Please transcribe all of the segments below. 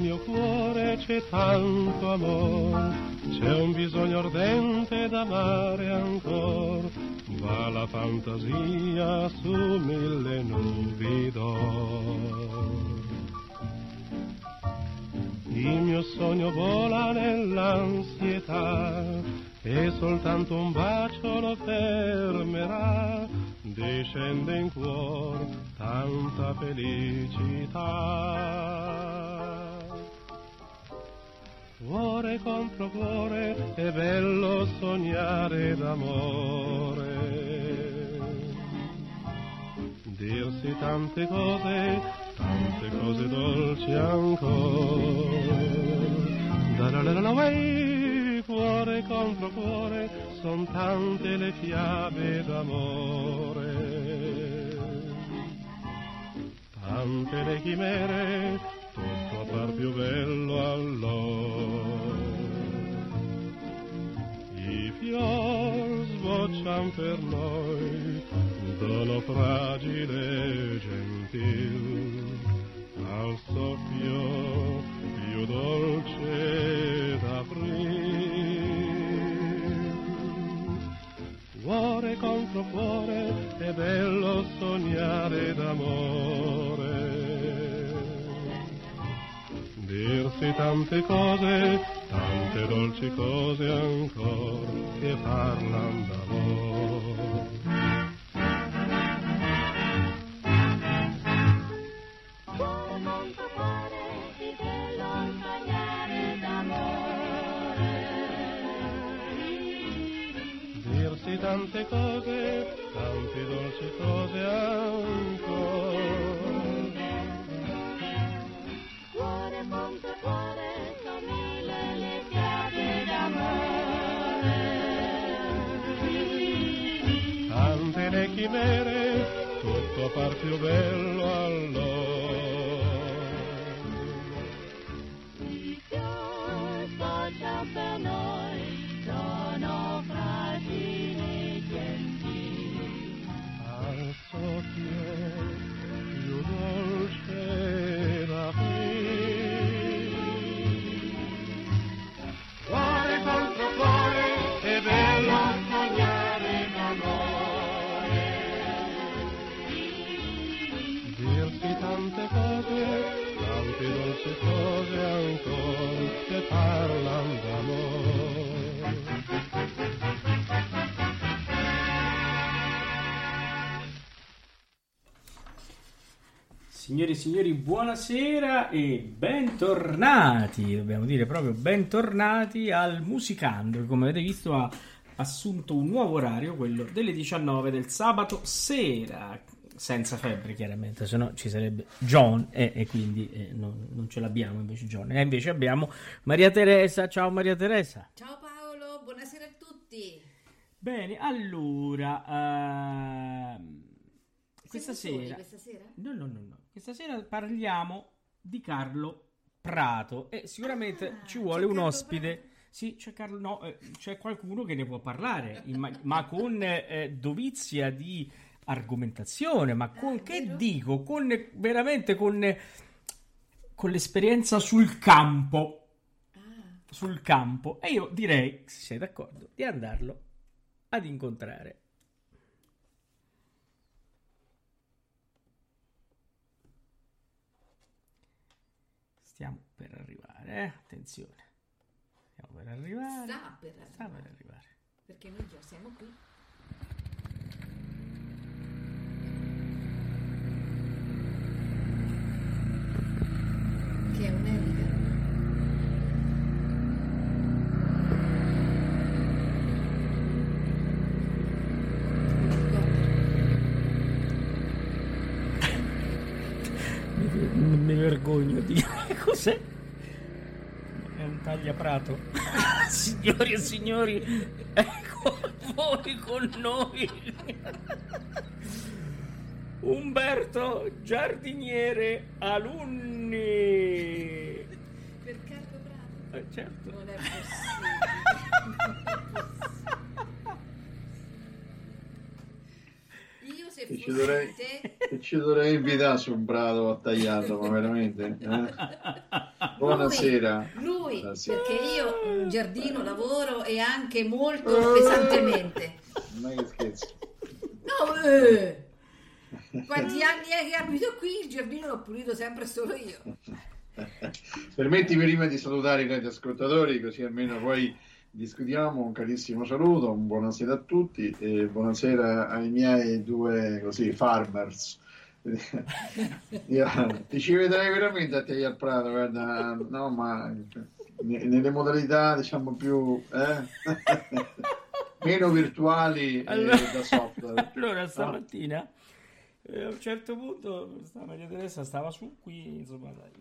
Mio cuore c'è tanto amore, c'è un bisogno ardente d'amare ancora, va la fantasia su mille nubi d'oro. Il mio sogno vola nell'ansietà e soltanto un bacio lo fermerà. Discende in cuor tanta felicità. Cuore contro cuore è bello sognare d'amore. Dirsi tante cose tante cose dolci ancora. Da la la la cuore contro cuore, son tante le fiabe d'amore. Tante le chimere, par più bello allora. I fior sboccian per noi, dono fragile e gentil, al soffio più dolce d'aprile. Cuore contro cuore è bello sognare d'amore. Dirsi tante cose, tante dolci cose ancora che parlan d'amore. Dirsi tante cose, tante dolci cose ancora. Tante le chimere, tutto par più bello allora. Tante cose, tante dolci cose ancora che parlan d'amore. Signori e signori, buonasera e bentornati, dobbiamo dire proprio bentornati al Musicando, che come avete visto ha assunto un nuovo orario, quello delle 19 del sabato sera, senza febbre chiaramente, se no ci sarebbe John e, e quindi eh, non, non ce l'abbiamo invece John, e invece abbiamo Maria Teresa, ciao Maria Teresa. Ciao Paolo, buonasera a tutti. Bene, allora, ehm, questa sera... questa sera? No, no, no, no. Questa sera parliamo di Carlo Prato e sicuramente Ah, ci vuole un Carlo ospite. Prato. Sì, c'è Carlo, no, eh, c'è qualcuno che ne può parlare, imma- ma con eh, dovizia di argomentazione, ma con Ah, che vero? dico, con veramente con, con l'esperienza sul campo, Ah, sul campo. E io direi, se sei d'accordo, di andarlo ad incontrare. Stiamo per arrivare, eh? Attenzione. Stiamo per arrivare. sta per Sta per arrivare, arrivare. perché noi già siamo qui. Che è un'elica? Mi, mi vergogno di dire cos'è. È un tagliaprato. Signori e signori, ecco voi con noi. Umberto Giardiniere Alunni. Ci dovrei, ci dovrei invitare su un prato a tagliarlo, ma veramente. eh? Buonasera. Lui, lui, Buonasera. perché io in giardino lavoro e anche molto Eh. pesantemente. Non è che scherzi. No, eh. Quanti anni è che abito qui? Il giardino l'ho pulito sempre solo io. Permettimi prima di salutare i radioascoltatori, così almeno poi discutiamo. Un carissimo saluto, un buonasera a tutti e buonasera ai miei due così, farmers. Io- ti ci vedrei veramente a te al Prato, guarda, no, ma ne- nelle modalità diciamo più eh? meno virtuali Allora- da software. Allora, stamattina, eh, a un certo punto, Maria Teresa stava su qui, insomma, dai,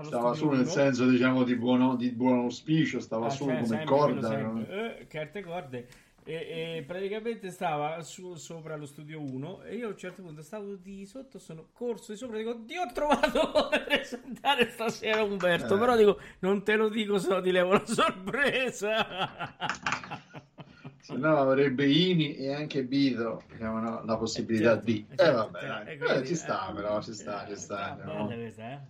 Stava studio su nel senso diciamo di, buono, di buon auspicio, stava Ah, su cioè, come sempre, corda. no? eh, carte corde. E, e praticamente stava su, sopra lo studio 1 e io a un certo punto stavo di sotto, sono corso di sopra e dico, Dio ho trovato da presentare stasera Umberto, Eh. però dico, non te lo dico se no ti levo la sorpresa. Se no avrebbe Ini e anche Bido diciamo, no, la possibilità Certo, di. certo, Eh vabbè, certo, quindi, Eh, ci sta eh, però, ci sta, ci eh, sta. bella no? questa, eh?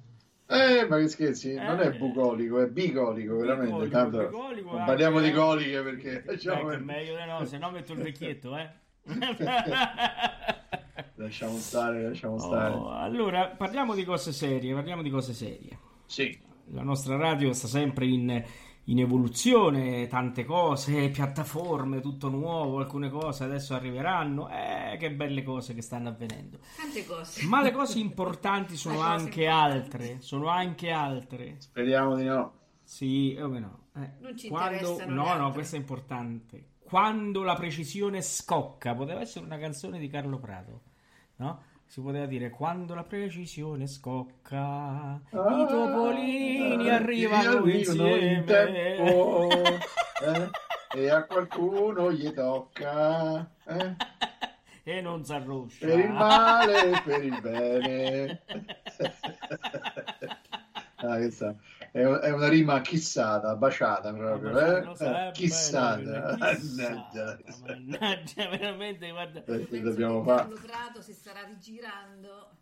Eh, ma che scherzi, non è Eh. bucolico, è bicolico, veramente. Bicolico, Tanto bicolico non anche, parliamo di eh. coliche perché diciamo, Ecco, è meglio di no, se no metto il vecchietto, eh. lasciamo stare, lasciamo stare. Oh, allora, parliamo di cose serie, parliamo di cose serie. Sì, La nostra radio sta sempre in, in evoluzione, tante cose, piattaforme, tutto nuovo, alcune cose adesso arriveranno. Eh, che belle cose che stanno avvenendo. Tante cose. Ma le cose importanti sono cose anche importanti. altre, sono anche altre. speriamo di no. Sì, come no? Eh, Non ci quando... interessano No, no, questo è importante. Quando la precisione scocca, poteva essere una canzone di Carlo Prato, no? Si poteva dire quando la precisione scocca, i topolini Ah, arrivano in insieme. tempo, eh, e a qualcuno gli tocca. eh. e non si arroscia. Per il male e per il bene. Ah, questa è, è una rima chissata, baciata proprio, eh? Eh, è chissata. Mannaggia. Mannaggia, veramente, guarda. Eh, dobbiamo fare? Carlo Prato si starà rigirando.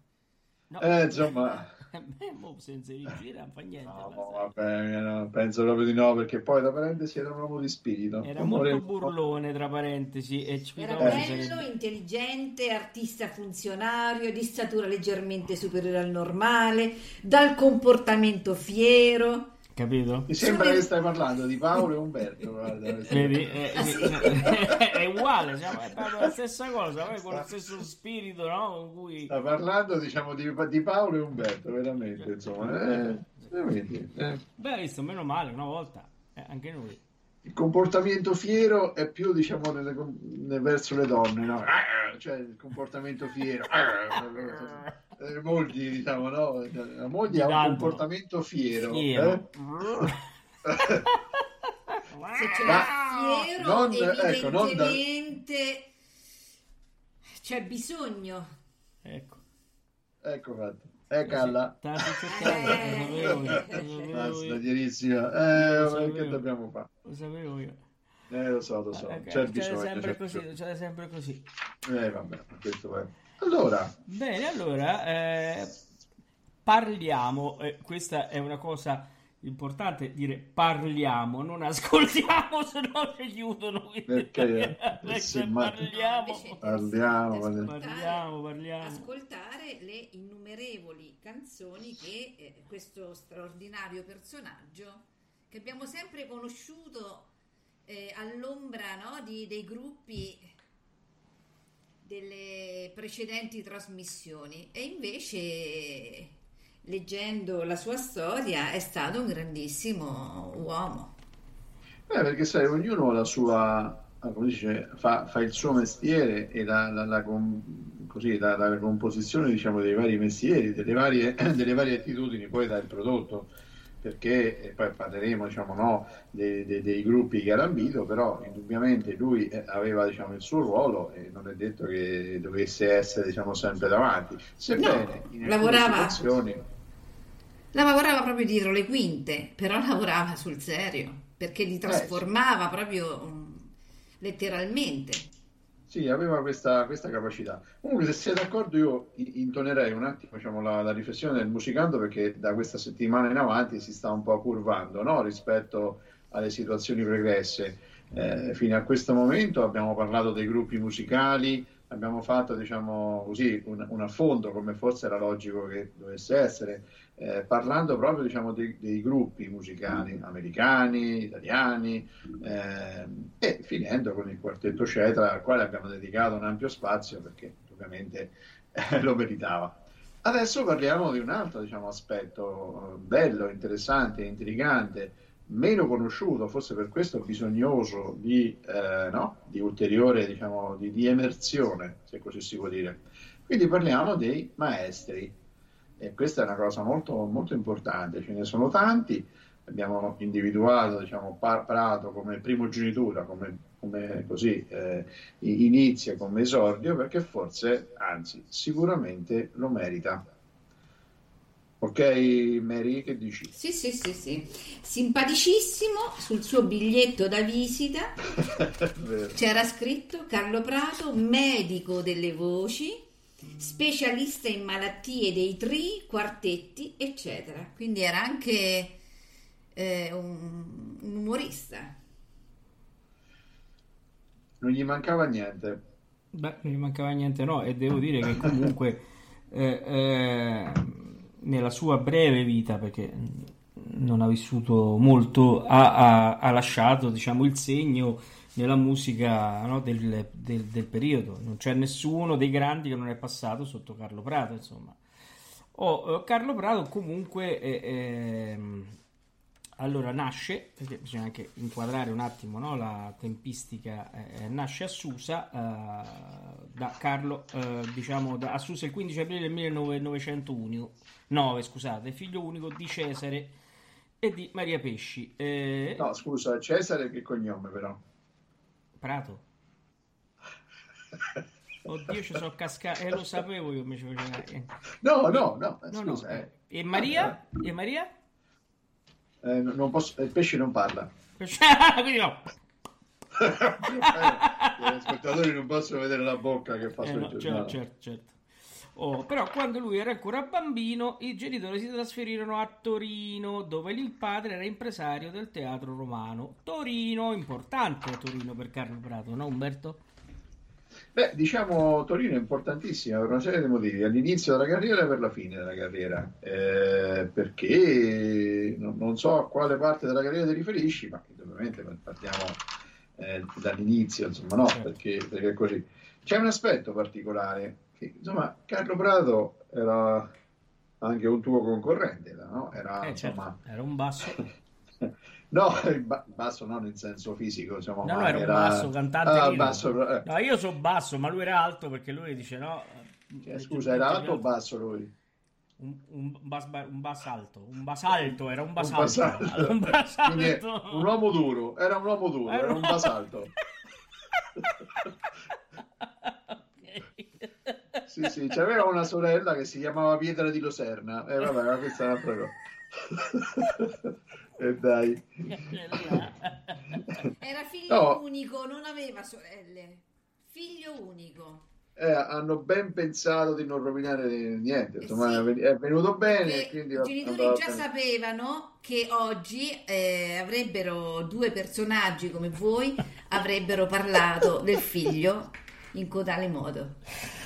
No. Eh, insomma, Beh, mo senza rigira non fa niente. no, basta. vabbè, no, penso proprio di no, perché poi da parentesi era un uomo di spirito. Era Un molto vorrei- burlone, tra parentesi, e Era bello, intelligente, artista funzionario, di statura leggermente superiore al normale, dal comportamento fiero. Capito? Mi sembra Sono- che stai parlando di Paolo e Umberto, guarda. Vedi? È, Ah, sì. è- è uguale, siamo- è proprio la stessa cosa, poi con lo stesso spirito, no? Con cui... Sta parlando, diciamo, di, di Paolo e Umberto, veramente, insomma. Eh, veramente, eh. Beh, visto, meno male, una volta, eh, anche noi. Il comportamento fiero è più, diciamo, nelle- nel- verso le donne, no? Ah, Cioè, il comportamento fiero. Eh, Molti, diciamo, no? La moglie ha un comportamento fiero. Fiero. eh? Se c'è Ma- fiero, non- ecco, non da- evidentemente c'è bisogno. Ecco. Ecco fatto. Eh, Calla. Sapevo Basta, io, chiarissima. Eh, che dobbiamo fare? lo sapevo io. Eh, lo so, lo so. Eh, C'è succede bisogno. sempre c'è così, succede sempre così. Eh, vabbè, questo è. Allora, Bene, allora eh, parliamo. eh, questa è una cosa importante dire parliamo, non ascoltiamo, se no ci chiudono. quindi- Perché? Ecco, Sì, ma- parliamo. Invece è Parliamo, parliamo. Parliamo, parliamo. ascoltare le innumerevoli canzoni che eh, questo straordinario personaggio che abbiamo sempre conosciuto eh, all'ombra no, di- dei gruppi delle precedenti trasmissioni e invece leggendo la sua storia è stato un grandissimo uomo. Eh, perché sai, ognuno ha la sua, ah, come dice, fa, fa il suo mestiere e la, la- la così, la composizione diciamo, dei vari mestieri, delle varie, delle varie attitudini poi dà il prodotto. Perché poi parleremo diciamo, no, dei, dei- dei gruppi che ha ambito, però indubbiamente lui eh, aveva diciamo, il suo ruolo e non è detto che dovesse essere diciamo, sempre davanti. Sebbene in alcune lavorava. lavorava proprio dietro le quinte, però lavorava sul serio, perché li trasformava proprio mm, letteralmente. Sì, aveva questa, questa capacità. Comunque, se siete d'accordo, io intonerei un attimo diciamo, la, la, riflessione del musicando perché da questa settimana in avanti si sta un po' curvando no? rispetto alle situazioni pregresse. Eh, fino a questo momento abbiamo parlato dei gruppi musicali, abbiamo fatto diciamo così, un, un, affondo come forse era logico che dovesse essere, eh, parlando proprio diciamo, dei, dei, gruppi musicali americani, italiani eh, e finendo con il quartetto Cetra al quale abbiamo dedicato un ampio spazio perché ovviamente eh, lo meritava. Adesso parliamo di un altro diciamo, aspetto eh, bello, interessante, intrigante meno conosciuto, forse per questo bisognoso di, eh, no? di ulteriore diciamo, di, di, emersione, se così si può dire. Quindi parliamo dei maestri e questa è una cosa molto, molto importante, ce ne sono tanti, abbiamo individuato diciamo, Prato come primogenitura, come, come così, eh, inizio, come esordio, perché forse, anzi, sicuramente lo merita. Ok, Mary, che dici? Sì, sì, sì, sì. Simpaticissimo sul suo biglietto da visita. c'era scritto Carlo Prato, medico delle voci, specialista in malattie dei tri, quartetti, eccetera. Quindi era anche eh, un, un umorista. Non gli mancava niente. Beh, non gli mancava niente, no, e devo dire che comunque eh, eh, nella sua breve vita, perché non ha vissuto molto, ha, ha, ha lasciato diciamo, il segno nella musica no, del, del, del, periodo. Non c'è nessuno dei grandi che non è passato sotto Carlo Prato, insomma. Oh, Carlo Prato comunque eh, eh, allora nasce, perché bisogna anche inquadrare un attimo no, la tempistica, eh, nasce a Susa eh, da Carlo, eh, diciamo da, a Susa il 15 aprile del 1901 9, scusate, figlio unico di Cesare e di Maria Pesci. Eh... No, scusa, Cesare che cognome però? Prato. Oddio, ci sono cascato, eh, lo sapevo io invece facevo... No, no, no, no, scusa, no. Eh. E Maria? E Maria? Eh, non posso, il pesce non parla. Quindi no. Eh, gli spettatori non possono vedere la bocca che fa eh, sul no, certo, certo, certo. Oh, però quando lui era ancora bambino i genitori si trasferirono a Torino dove il padre era impresario del teatro romano. Torino, importante Torino per Carlo Prato, no Umberto? Beh, diciamo Torino è importantissima per una serie di motivi, all'inizio della carriera e per la fine della carriera, eh, perché non, non, so a quale parte della carriera ti riferisci, ma ovviamente partiamo eh, dall'inizio, insomma no, certo. perché, perché è così. C'è un aspetto particolare insomma, Carlo Prato era anche un tuo concorrente, no? Era, eh, certo. insomma... era un basso. no, ba- basso non in senso fisico, insomma, no, no, era, era un basso cantante. Ah, basso, eh. No, io sono basso, ma lui era alto perché lui dice no. Cioè, scusa, era alto o basso lui? Un, un, bas, un basalto, un basalto, era un basalto. Un basalto. Un, basalto. un uomo duro, era un uomo duro, era, era un basalto. Sì, sì, c'aveva una sorella che si chiamava Pietra di Loserna. E eh, vabbè, ma questa è un'altra cosa. e eh, dai. Era figlio no. unico, non aveva sorelle. Figlio unico. Eh, hanno ben pensato di non rovinare niente, eh insomma sì, è venuto bene. I genitori già bene. sapevano che oggi eh, avrebbero due personaggi come voi avrebbero parlato del figlio in codale modo.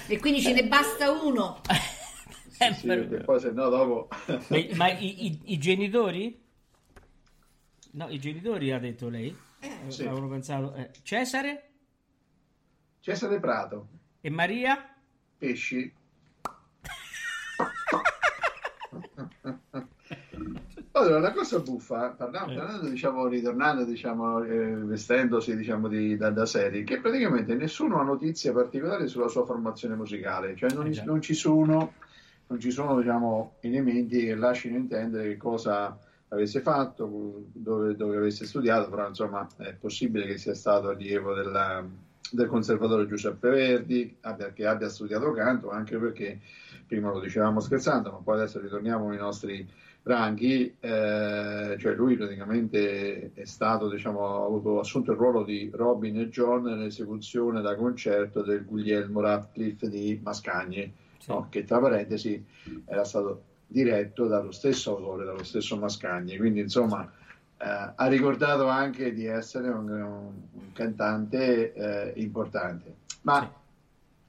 E quindi ce ne basta uno. sì, sì, poi se no dopo... ma, ma i, i, i, genitori? No, i genitori ha detto lei? Eh, sì. Avevano pensato... Eh, Cesare? Cesare Prato. E Maria? Pesci. Allora, la cosa buffa, parlando, eh. parlando diciamo, ritornando, diciamo, eh, vestendosi diciamo, di, da, da serie, che praticamente nessuno ha notizie particolari sulla sua formazione musicale, cioè non, eh non ci sono, non ci sono diciamo, elementi che lasciano intendere che cosa avesse fatto, dove, dove, avesse studiato, però insomma è possibile che sia stato allievo della, del conservatore Giuseppe Verdi, abbia, che abbia studiato canto, anche perché prima lo dicevamo scherzando, ma poi adesso ritorniamo ai nostri ranghi, eh, cioè lui praticamente è stato, diciamo, ha avuto, assunto il ruolo di Robin e John nell'esecuzione da concerto del Guglielmo Radcliffe di Mascagni, Sì. no? che tra parentesi era stato diretto dallo stesso autore, dallo stesso Mascagni, quindi insomma eh, ha ricordato anche di essere un, un cantante eh, importante. Ma Sì.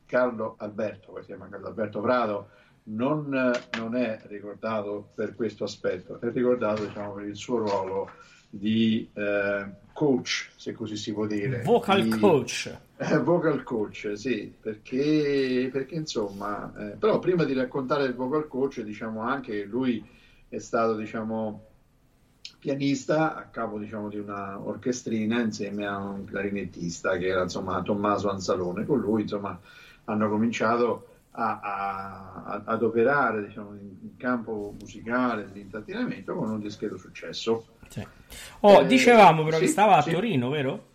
Carlo Alberto, poi si chiama Carlo Alberto Prado, non, non è ricordato per questo aspetto, è ricordato diciamo, per il suo ruolo di eh, coach, se così si può dire. Vocal di- coach. eh, vocal coach, sì, perché, perché insomma, eh, però prima di raccontare il vocal coach, diciamo anche che lui è stato, diciamo, pianista a capo, diciamo, di una orchestrina insieme a un clarinettista che era, insomma, Tommaso Anzalone. Con lui, insomma, hanno cominciato a- a- ad operare, diciamo, in, campo musicale dell'intrattenimento con un discreto successo. Sì. Oh, Eh, dicevamo però che sì, stava a sì. Torino, vero?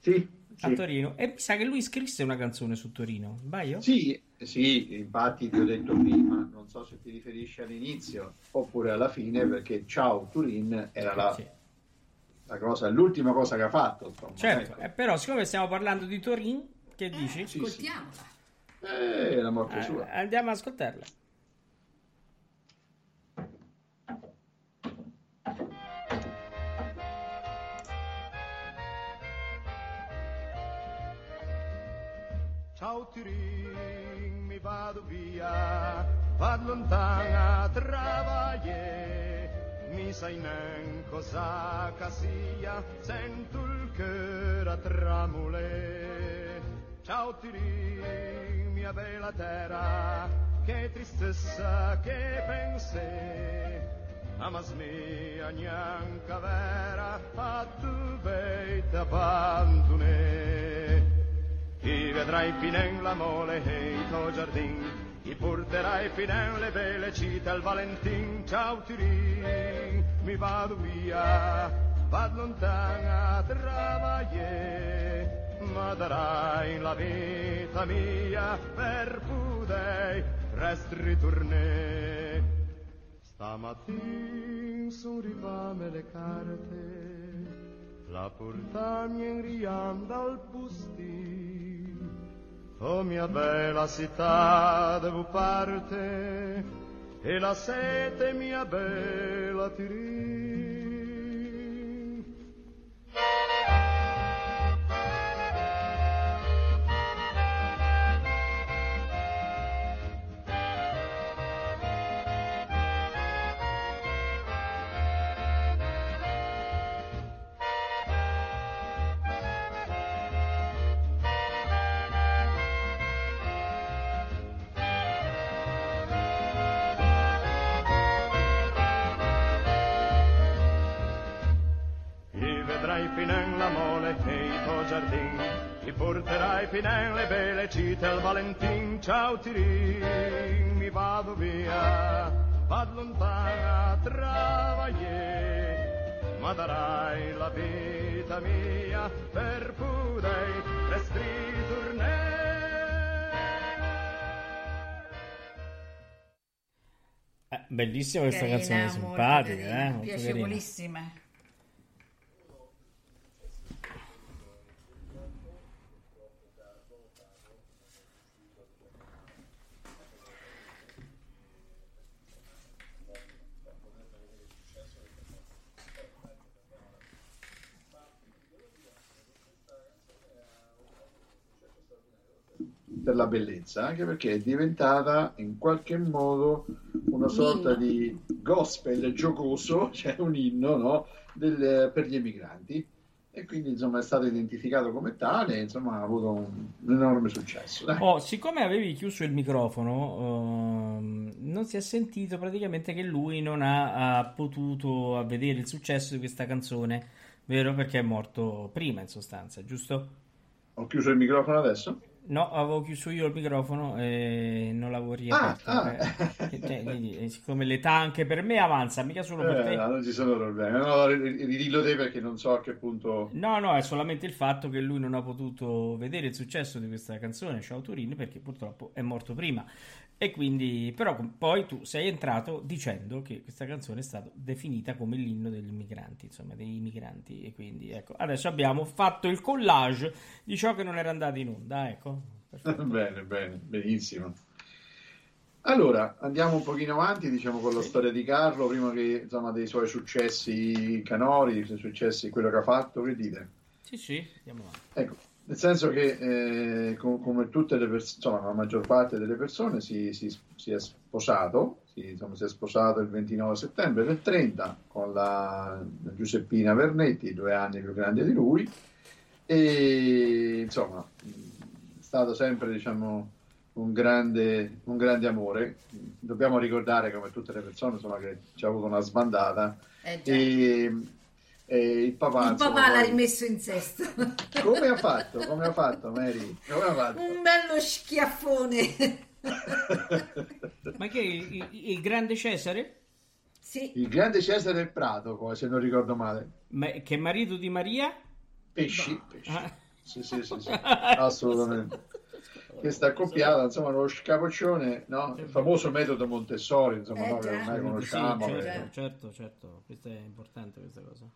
Sì, A sì. Torino. E mi sa che lui scrisse una canzone su Torino. Sbaglio? Sì, sì, infatti ti ho detto prima, non so se ti riferisci all'inizio oppure alla fine, perché Ciao Turin era la, Sì. la cosa, l'ultima cosa che ha fatto. Insomma, Certo, ecco. eh, però siccome stiamo parlando di Torino, che dici? Sì, sì. Ascoltiamola. Eh, la morte Eh, sua. andiamo ad ascoltarla. Ciao Turin, mi vado via, vado lontana a travagliare, mi sai nen cosa che sia, sento il cuore a tremolare. Ciao Turin, mia bella terra, che tristezza che pensi, amas mia neanche vera, a tu vei abbandonare. Ti vedrai finen la mole e il tuo giardin, ti porterai finen le belle città al Valentin. Ciao Turin, mi vado via, vado lontana a travagliare, ma darai la vita mia per poter rest ritornare. Stamattin sono rivame le carte, la portagna in riam dal pustin. Oh mia bella città devo parte, e la sete mia bella Turin. Finen la mole e il tuo giardin, ti porterai finen le belle città al Valentin. Ciao Tirin, mi vado via, vado lontana a travagliare, ma darai la vita mia per poter ritornare. Eh, bellissima questa Carina, canzone, simpatica, carina, eh? molto per la bellezza, anche perché è diventata in qualche modo una sorta di gospel giocoso, cioè un inno no? Del- per gli emigranti. E quindi insomma è stato identificato come tale, e, insomma ha avuto un, un enorme successo. dai. Oh, siccome avevi chiuso il microfono, ehm, non si è sentito praticamente che lui non ha, ha potuto vedere il successo di questa canzone, vero? Perché è morto prima, in sostanza, giusto? Ho chiuso il microfono adesso? No, avevo chiuso io il microfono e non l'avevo riaperto. Ah, ah. Cioè, quindi, siccome l'età anche per me avanza, mica solo per Eh, te. no, non ci sono problemi. No, ri- ridillo te perché non so a che punto. No, no, è solamente il fatto che lui non ha potuto vedere il successo di questa canzone, Ciao Turin, perché purtroppo è morto prima. E quindi, però, poi tu sei entrato dicendo che questa canzone è stata definita come l'inno degli migranti, insomma, dei migranti. E quindi, ecco, adesso abbiamo fatto il collage di ciò che non era andato in onda, ecco. Bene, bene, benissimo. Allora, andiamo un pochino avanti, diciamo, con la storia di Carlo, prima che, insomma, dei suoi successi canori, dei suoi successi, quello che ha fatto, che dite? Sì, sì, andiamo avanti. Ecco, nel senso che, eh, com- come tutte le persone, insomma, la maggior parte delle persone si, si- si è sposato, si, insomma, si è sposato il 29 settembre del 30 con la Giuseppina Vernetti, due anni più grande di lui, e insomma, stato sempre, diciamo, un grande, un grande amore. Dobbiamo ricordare, come tutte le persone, insomma, che ci ha avuto una sbandata Eh e, e il papà, Il insomma, papà l'ha poi- rimesso in sesto. come ha fatto? Come ha fatto, Mary? Come ha fatto? Un bello schiaffone. Ma che il, il- il grande Cesare, Sì, Il grande Cesare del Prato, come se non ricordo male. ma- che marito di Maria, Pesci, pesci. Ah. Sì, sì, sì, sì, assolutamente. Questa accoppiata, insomma, lo scapoccione, no? Il famoso metodo Montessori, insomma, Eh, no? che ormai Sì, conosciamo. certo, eh. certo, certo, questo è importante questa cosa.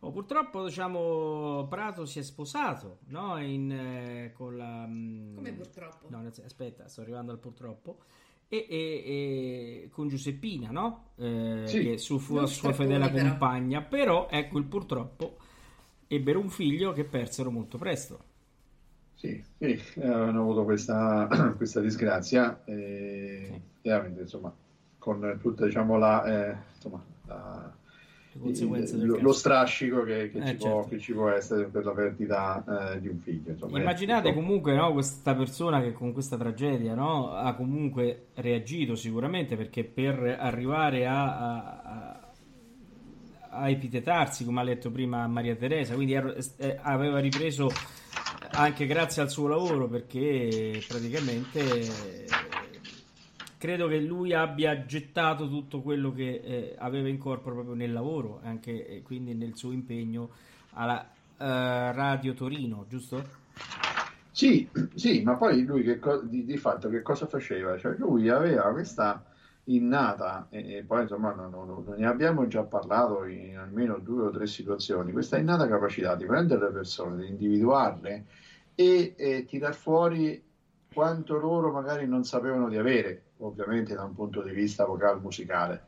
Oh, purtroppo, diciamo, Prato si è sposato, no? In, eh, con la... mm, come purtroppo. No, aspetta, sto arrivando al purtroppo. E, e- e con Giuseppina, no? Eh, Sì. Che su fu- sua fedele compagna. Però, ecco, il purtroppo ebbero un figlio che persero molto presto. Sì, sì, hanno avuto questa, questa disgrazia e chiaramente, insomma, con tutta, diciamo, la, eh, insomma, la- lo, lo strascico che, che Eh, ci può, certo. che ci può essere per la perdita eh, di un figlio. Insomma, Immaginate comunque no, questa persona che con questa tragedia no, ha comunque reagito sicuramente perché per arrivare a, a- a- epitetarsi, come ha letto prima Maria Teresa, quindi ero- eh, aveva ripreso anche grazie al suo lavoro perché praticamente eh, credo che lui abbia gettato tutto quello che eh, aveva in corpo proprio nel lavoro anche e quindi nel suo impegno alla eh, Radio Torino, giusto? Sì, sì, ma poi lui che co- di, di fatto che cosa faceva? Cioè lui aveva questa innata, e, poi insomma non, non- non ne abbiamo già parlato in almeno due o tre situazioni, questa innata capacità di prendere le persone, di individuarle e, e tirar fuori quanto loro magari non sapevano di avere, ovviamente da un punto di vista vocale musicale,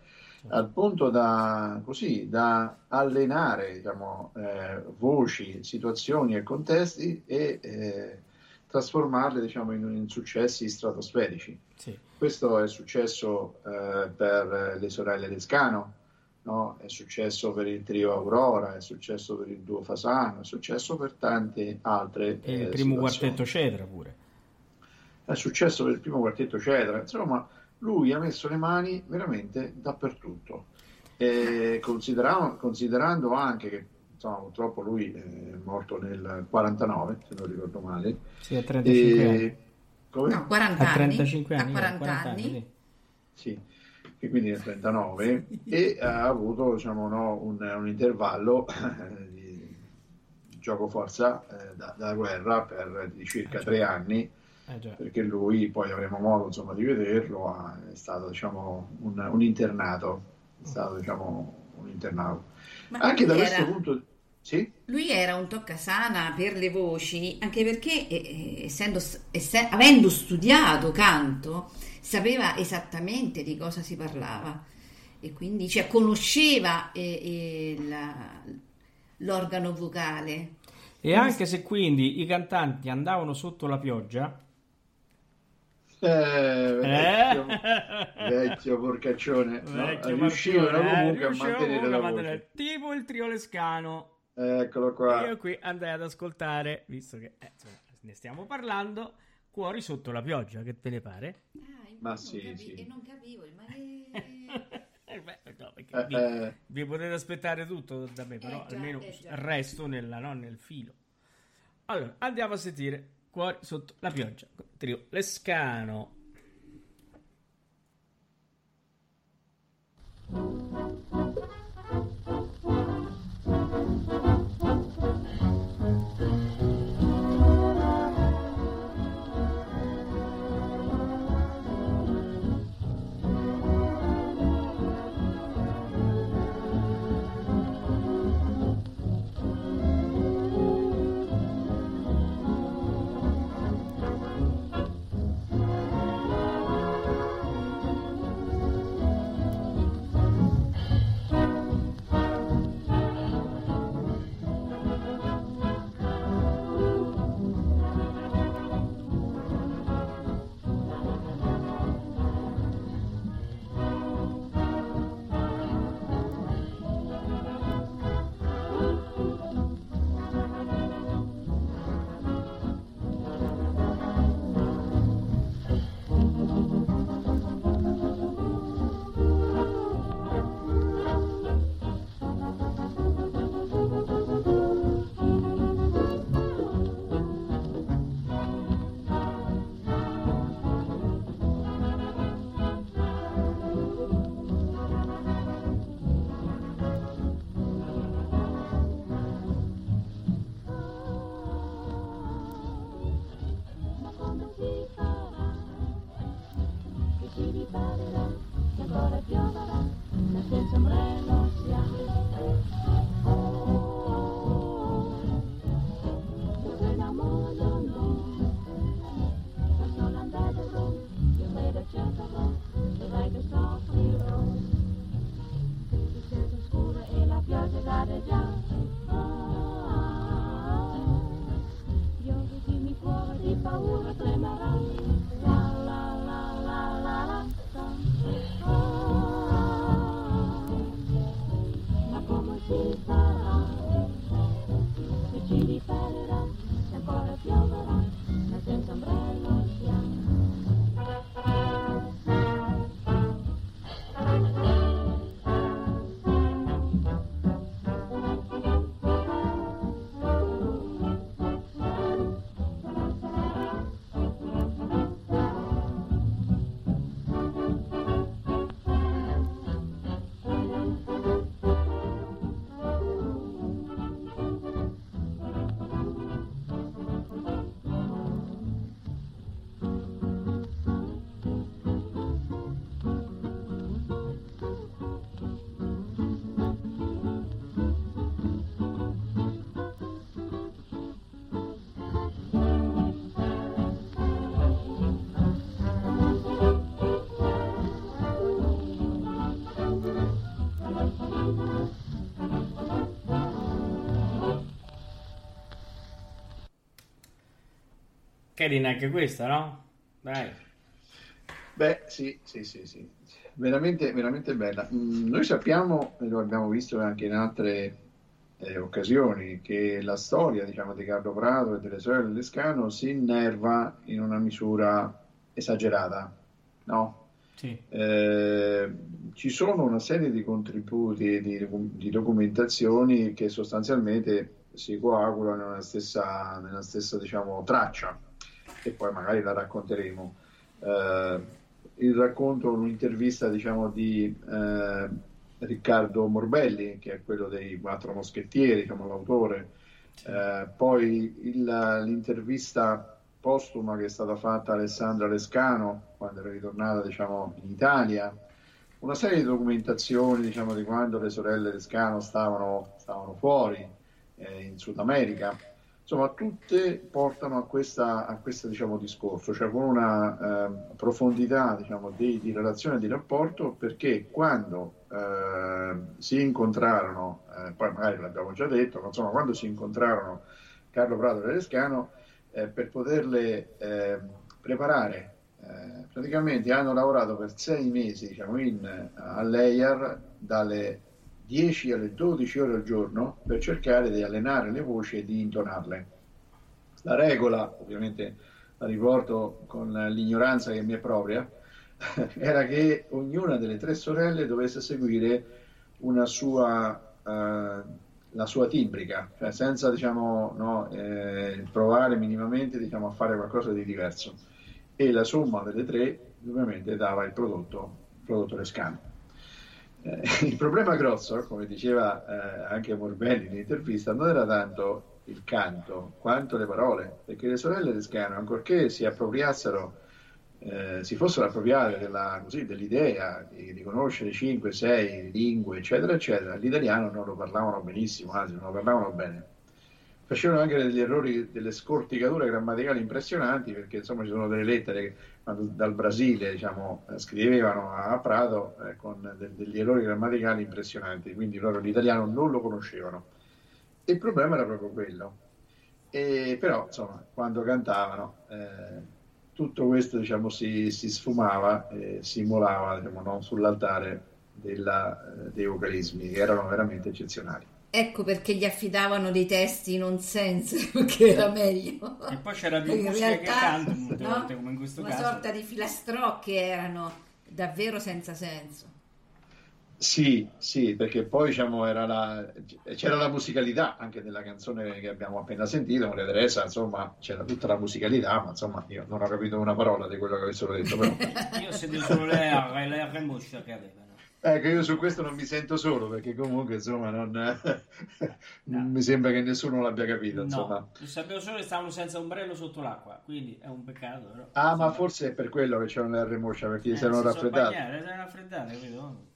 al punto da, così, da allenare diciamo, eh, voci, situazioni e contesti e eh, trasformarle diciamo, in, in successi stratosferici. Sì. Questo è successo eh, per le sorelle Lescano, no? è successo per il trio Aurora, è successo per il duo Fasano, è successo per tante altre E il eh, primo situazioni. quartetto Cedra pure. È successo per il primo quartetto Cedra, insomma, lui ha messo le mani veramente dappertutto. Considerando, considerando anche che insomma, purtroppo lui è morto nel 49, se non ricordo male, Sì, a 35 anni. e, come? No, 40 A anni. 35 anni, A eh, 40, anni. sì. Sì, che quindi nel 39 e ha avuto diciamo, no, un, un intervallo eh, di gioco forza eh, da, da guerra per di circa tre anni Eh, già. perché lui poi avremo modo insomma, di vederlo ha- è stato diciamo, un, un internato è stato diciamo, un internato Ma anche da lui questo era- punto sì Lui era un toccasana per le voci, anche perché eh, eh, essendo, esse- avendo studiato canto, sapeva esattamente di cosa si parlava e quindi cioè, conosceva eh, eh, la- l'organo vocale. E anche se quindi i cantanti andavano sotto la pioggia, eh, vecchio, eh? vecchio porcaccione no? Vecchio riuscivano Marchione, eh, comunque a mantenere comunque la a voce mantenere- tipo il trio Lescano. Eccolo qua Io qui andai ad ascoltare, visto che eh, insomma, ne stiamo parlando, Cuori sotto la pioggia, che te ne pare? Ah, Ma non sì, capi- sì. E non capivo, ma. Eh, beh, no, perché Eh, vi, eh, vi potete aspettare tutto da me, però già, almeno eh resto nella, no, nel filo. Allora, andiamo a sentire Cuori sotto la pioggia. Trio Lescano. Carina anche questa, no? Dai. Beh, sì, sì, sì, sì. Veramente, veramente bella. Mm, noi sappiamo, e lo abbiamo visto anche in altre eh, occasioni, che la storia, diciamo, di Carlo Prato e delle sorelle Lescano si innerva in una misura esagerata, no? Sì. Eh, ci sono una serie di contributi e di, di documentazioni che sostanzialmente si coagulano nella stessa, nella stessa diciamo, traccia e poi magari la racconteremo. Eh, il racconto, un'intervista diciamo, di eh, Riccardo Morbelli, che è quello dei Quattro Moschettieri, diciamo, l'autore, eh, poi il- l'intervista postuma che è stata fatta a Alessandra Lescano quando era ritornata diciamo, in Italia, una serie di documentazioni diciamo, di quando le sorelle Lescano stavano, stavano fuori eh, in Sud America. Insomma, tutte portano a questa, a questo diciamo, discorso, cioè con una ehm, profondità diciamo, di, di relazione e di rapporto, perché quando ehm, si incontrarono, eh, poi magari l'abbiamo già detto, ma insomma, quando si incontrarono Carlo Prato e Lescano, eh, per poterle eh, preparare. Eh, praticamente hanno lavorato per sei mesi diciamo, in, all'EIAR dalle 10 alle 12 ore al giorno per cercare di allenare le voci e di intonarle. La regola, ovviamente la riporto con l'ignoranza che mi è propria, era che ognuna delle tre sorelle dovesse seguire una sua eh, la sua timbrica, cioè senza diciamo, no, eh, provare minimamente diciamo, a fare qualcosa di diverso. E la somma delle tre ovviamente dava il prodotto, il prodotto Lescano. Eh, il problema grosso, come diceva eh, anche Morbelli in intervista, non era tanto il canto quanto le parole, perché le sorelle Lescano, ancorché si appropriassero eh, si fossero appropriate della, così, dell'idea di, di, conoscere 5, 6 lingue, eccetera, eccetera, l'italiano non lo parlavano benissimo, anzi non lo parlavano bene. Facevano anche degli errori, delle scorticature grammaticali impressionanti, perché insomma ci sono delle lettere che dal Brasile diciamo, scrivevano a Prato eh, con de, degli errori grammaticali impressionanti, quindi loro l'italiano non lo conoscevano. Il problema era proprio quello. E, però, insomma, quando cantavano... Eh, tutto questo diciamo, si, si, sfumava e si immolava diciamo, no, sull'altare della, eh, dei vocalismi che erano veramente eccezionali. Ecco perché gli affidavano dei testi non senso, perché era meglio. E poi c'era più musica realtà, che canto, molte no? volte, come in questo Una caso. Una sorta di filastrocche erano davvero senza senso. Sì, sì, perché poi diciamo, la, c'era la musicalità anche nella canzone che abbiamo appena sentito, Maria Teresa, insomma c'era tutta la musicalità, ma insomma io non ho capito una parola di quello che avessero detto. Però. io ho sentito solo le R, le R muscia che avevano. Ecco, io su questo non mi sento solo perché comunque insomma non, no. mi sembra che nessuno l'abbia capito. Insomma. No, sapevo solo che stavano senza ombrello sotto l'acqua, quindi è un peccato. Però. Ah, ma forse è per quello che c'erano le R moscia perché eh, si erano raffreddate. Si erano raffreddate, capito?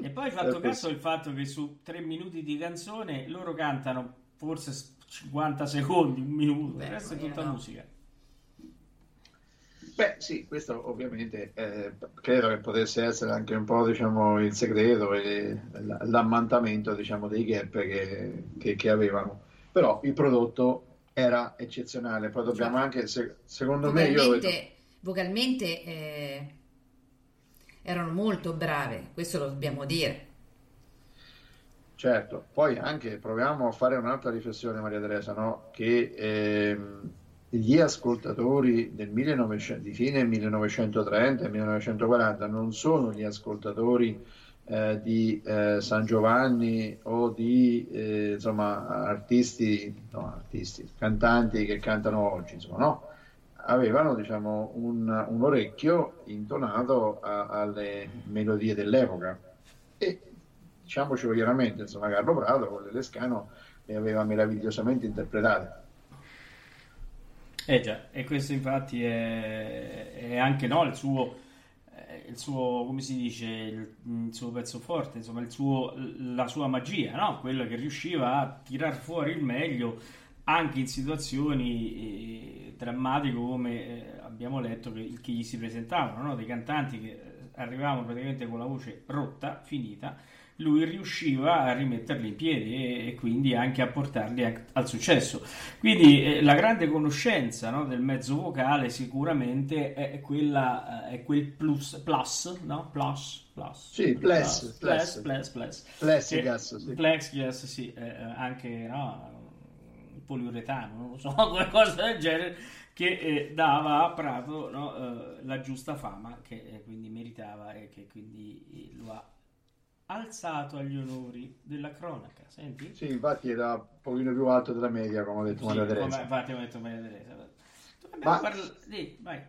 E poi hai fatto caso il fatto che su tre minuti di canzone loro cantano forse 50 secondi, un minuto, Beh, il resto è tutta no. musica. Beh, sì, questo ovviamente eh, credo che potesse essere anche un po' diciamo, il segreto e l'ammantamento diciamo, dei gap che, che, che, avevano. Però il prodotto era eccezionale. Poi dobbiamo cioè, anche, se, secondo me, io. Vocalmente eh, erano molto brave, questo lo dobbiamo dire. Certo, poi anche proviamo a fare un'altra riflessione Maria Teresa, no? che ehm, gli ascoltatori del 1900, di fine 1930 e 1940 non sono gli ascoltatori eh, di eh, San Giovanni o di eh, insomma, artisti, no, artisti, cantanti che cantano oggi, insomma, no? avevano diciamo, un, un, orecchio intonato a, alle melodie dell'epoca e diciamocelo chiaramente, insomma, Carlo Prato con le Lescano le aveva meravigliosamente interpretate. Eh già, e questo infatti è, è anche no, il, suo, eh, il suo, come si dice, il, il suo pezzo forte, insomma, suo, la sua magia, no? quello che riusciva a tirar fuori il meglio anche in situazioni eh, drammatiche come eh, abbiamo letto che, che, gli si presentavano, no? dei cantanti che eh, arrivavano praticamente con la voce rotta, finita, lui riusciva a rimetterli in piedi e, e quindi anche a portarli a, al successo. Quindi eh, la grande conoscenza no, del mezzo vocale sicuramente è, quella, eh, è quel plus, plus, no? Plus, plus. Sì, plus, plus, plus, plus, plus. Plexiglass, sì. Plexiglass, sì, eh, anche no, poliuretano, non lo so, qualcosa del genere, che eh, dava a Prato no, eh, la giusta fama che eh, quindi meritava e che quindi eh, lo ha alzato agli onori della cronaca. Senti? Sì, infatti era un pochino più alto della media, come ha detto sì, Maria Teresa. infatti ho detto Maria Teresa. Ma... Parla... Sì, vai.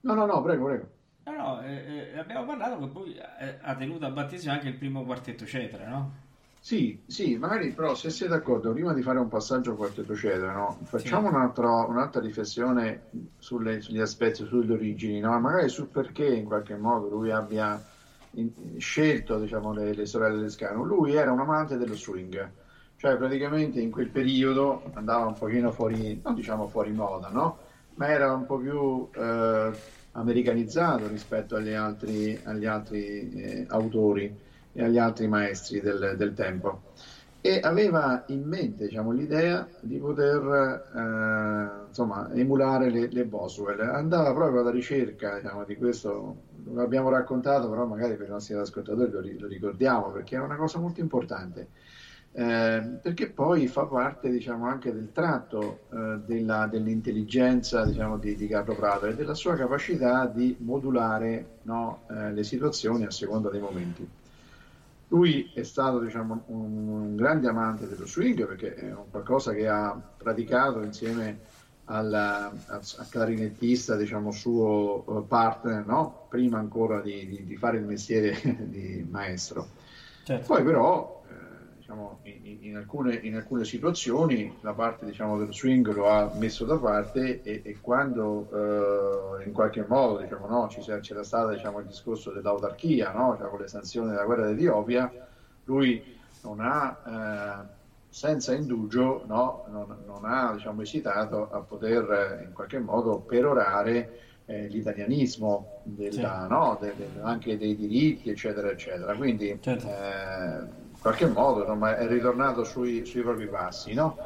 No, no, no, prego, prego. No, no, eh, eh, abbiamo parlato che poi ha tenuto a battesimo anche il primo quartetto Cetra, no? Sì, sì, magari però se siete d'accordo, prima di fare un passaggio a quartetto cetere, no? facciamo sì. un'altra, un'altra, riflessione sulle, sugli aspetti, sulle origini, no? magari sul perché in qualche modo lui abbia scelto diciamo, le, le, sorelle Lescano. Lui era un amante dello swing, cioè praticamente in quel periodo andava un pochino fuori, non diciamo fuori moda, no? ma era un po' più eh, americanizzato rispetto agli altri, agli altri eh, autori e agli altri maestri del, del tempo e aveva in mente diciamo, l'idea di poter eh, insomma, emulare le, le, Boswell. Andava proprio alla ricerca diciamo, di questo, lo abbiamo raccontato, però magari per i nostri ascoltatori lo, lo ricordiamo perché è una cosa molto importante. Eh, perché poi fa parte diciamo, anche del tratto eh, della, dell'intelligenza diciamo, di, di, Carlo Prato e della sua capacità di modulare no, eh, le situazioni a seconda dei momenti. Lui è stato diciamo, un, un grande amante dello swing perché è qualcosa che ha praticato insieme al, al, al clarinettista, diciamo, suo eh, partner, no? prima ancora di, di, di, fare il mestiere di maestro. Certo. Poi però, eh, diciamo, in, in, alcune, in, alcune, situazioni la parte diciamo, del swing lo ha messo da parte e, e quando eh, in qualche modo diciamo, no, ci, c'era stato diciamo, il discorso dell'autarchia, no? cioè, con le sanzioni della guerra d'Etiopia, lui non ha eh, senza indugio no, non, non, ha diciamo, esitato a poter eh, in qualche modo perorare eh, l'italianismo della, sì. no, de, de, anche dei diritti eccetera eccetera quindi certo. eh, in qualche modo insomma, è ritornato sui, sui propri passi no?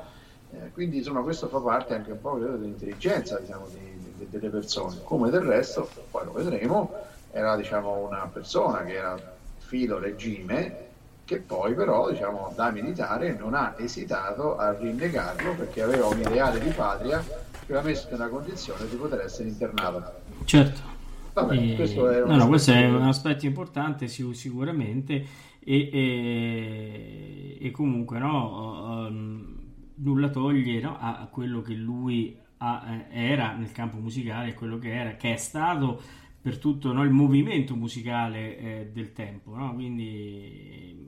eh, quindi insomma questo fa parte anche un po' dell'intelligenza diciamo, di, di, delle persone come del resto poi lo vedremo era diciamo, una persona che era filo regime che poi però diciamo, da militare non ha esitato a rinnegarlo perché aveva un ideale di patria che l'ha messo nella condizione di poter essere internato. Certo. Vabbè, e... questo, è no, no, questo è un aspetto importante sicuramente e, e, e comunque no, um, nulla toglie no, a quello che lui ha, eh, era nel campo musicale, quello che era, che è stato per tutto no, il movimento musicale eh, del tempo. No? Quindi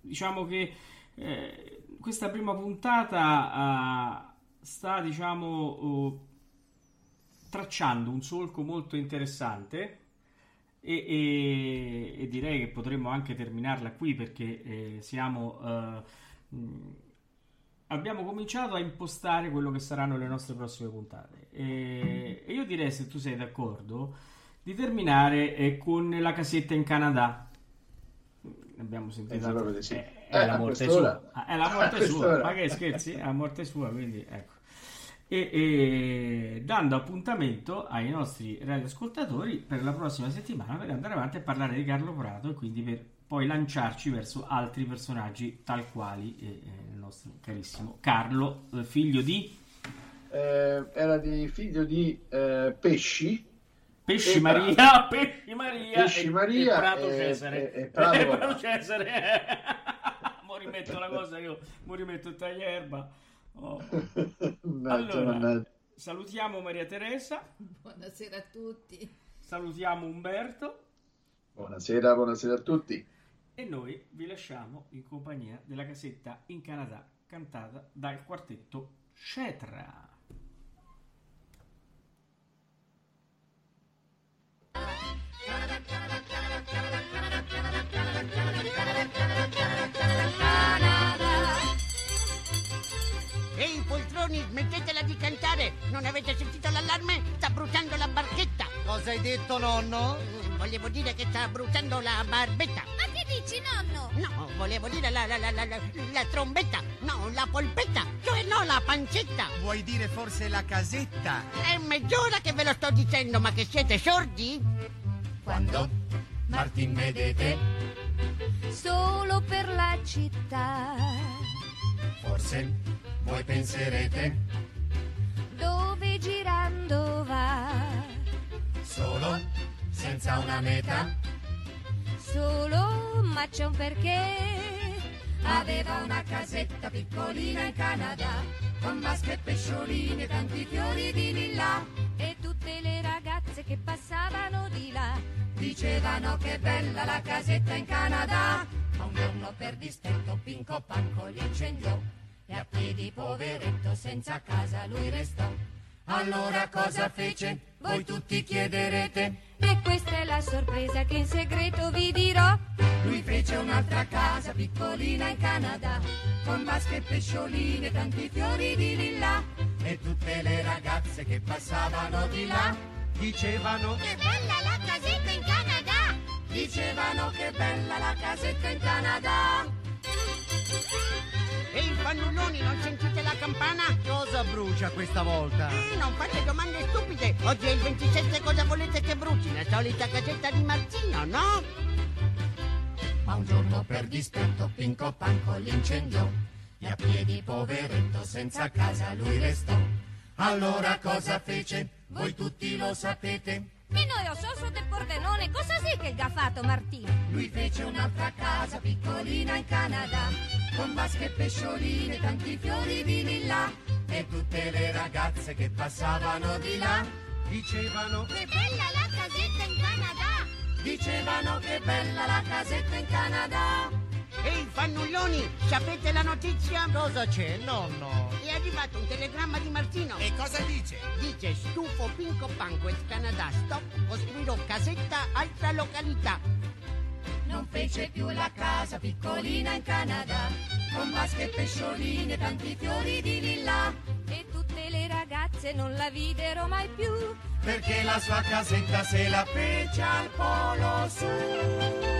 diciamo che eh, questa prima puntata uh, sta diciamo uh, tracciando un solco molto interessante e, e, e, direi che potremmo anche terminarla qui perché eh, siamo uh, abbiamo cominciato a impostare quello che saranno le nostre prossime puntate. E, e io direi, se tu sei d'accordo, di terminare eh, con la casetta in Canada. Abbiamo sentito. Eh, sì. è, è, eh, la morte sua. Ah, è la morte sua. Ma che scherzi? È la morte sua, quindi ecco. E, e, dando appuntamento ai nostri radioascoltatori per la prossima settimana per andare avanti a parlare di Carlo Prato e quindi per poi lanciarci verso altri personaggi tal quali eh, eh il nostro carissimo Carlo, eh, figlio di... Eh, era di figlio di eh, Pesci. Pesci e Maria, Prato. Pesci Maria, Pesci e, Maria e Prato e, Cesare. E, e Prato, e Prato Cesare. mo rimetto la cosa io, mo rimetto il taglierba. Oh. allora, salutiamo Maria Teresa. Buonasera a tutti. Salutiamo Umberto. Buonasera, buonasera a tutti e noi vi lasciamo in compagnia della casetta in Canada cantata dal quartetto Cetra. Ehi poltroni, smettetela di cantare! Non avete sentito l'allarme? Sta bruciando la barchetta! Cosa hai detto, nonno? Volevo dire che sta bruciando la barbetta! Ma che dici, nonno? No, volevo dire la, la, la, la, la trombetta! No, la polpetta! Cioè no, la pancetta! Vuoi dire forse la casetta? È mezz'ora che ve lo sto dicendo, ma che siete sordi? Quando Martin vedete solo per la città. Forse voi penserete dove girando va? Solo senza una meta. Solo ma c'è un perché. Aveva una casetta piccolina in Canada con vasche e pesciolini e tanti fiori di lilla tutte le ragazze che passavano di là dicevano che bella la casetta in Canada ma un giorno per dispetto Pinco Panco li incendiò e a piedi poveretto senza casa lui restò. Allora cosa fece? Voi tutti chiederete. E questa è la sorpresa che in segreto vi dirò. Lui fece un'altra casa piccolina in Canada, con vasche e pescioline e tanti fiori di lilla. E tutte le ragazze che passavano di là dicevano Che bella la casetta in Canada! Dicevano che bella la casetta in Canada! Ehi, fannulloni, non sentite la campana? Cosa brucia questa volta? Eh, non fate domande stupide. Oggi è il 27, cosa volete che bruci? La solita casetta di Marzino, no? Ma un giorno per dispetto Pinco Panco l'incendiò e a piedi poveretto senza casa lui restò. Allora cosa fece? Voi tutti lo sapete. Noi ho sosso del Pordenone, cosa sì che il fatto Martino? Lui fece un'altra casa piccolina in Canada, con vasche e pescioline, tanti fiori di lilla. E tutte le ragazze che passavano di là dicevano Che bella la casetta in Canada! Dicevano che bella la casetta in Canada. Ehi, fannulloni, sapete la notizia? Cosa c'è, nonno? È arrivato un telegramma di Martino. E cosa dice? Dice stufo Pinco Banquet Canada, stop, costruirò casetta, altra località. Non fece più la casa piccolina in Canada, con vasche e pescioline, tanti fiori di lilla. E tutte le ragazze non la videro mai più. Perché la sua casetta se la fece al polo sud.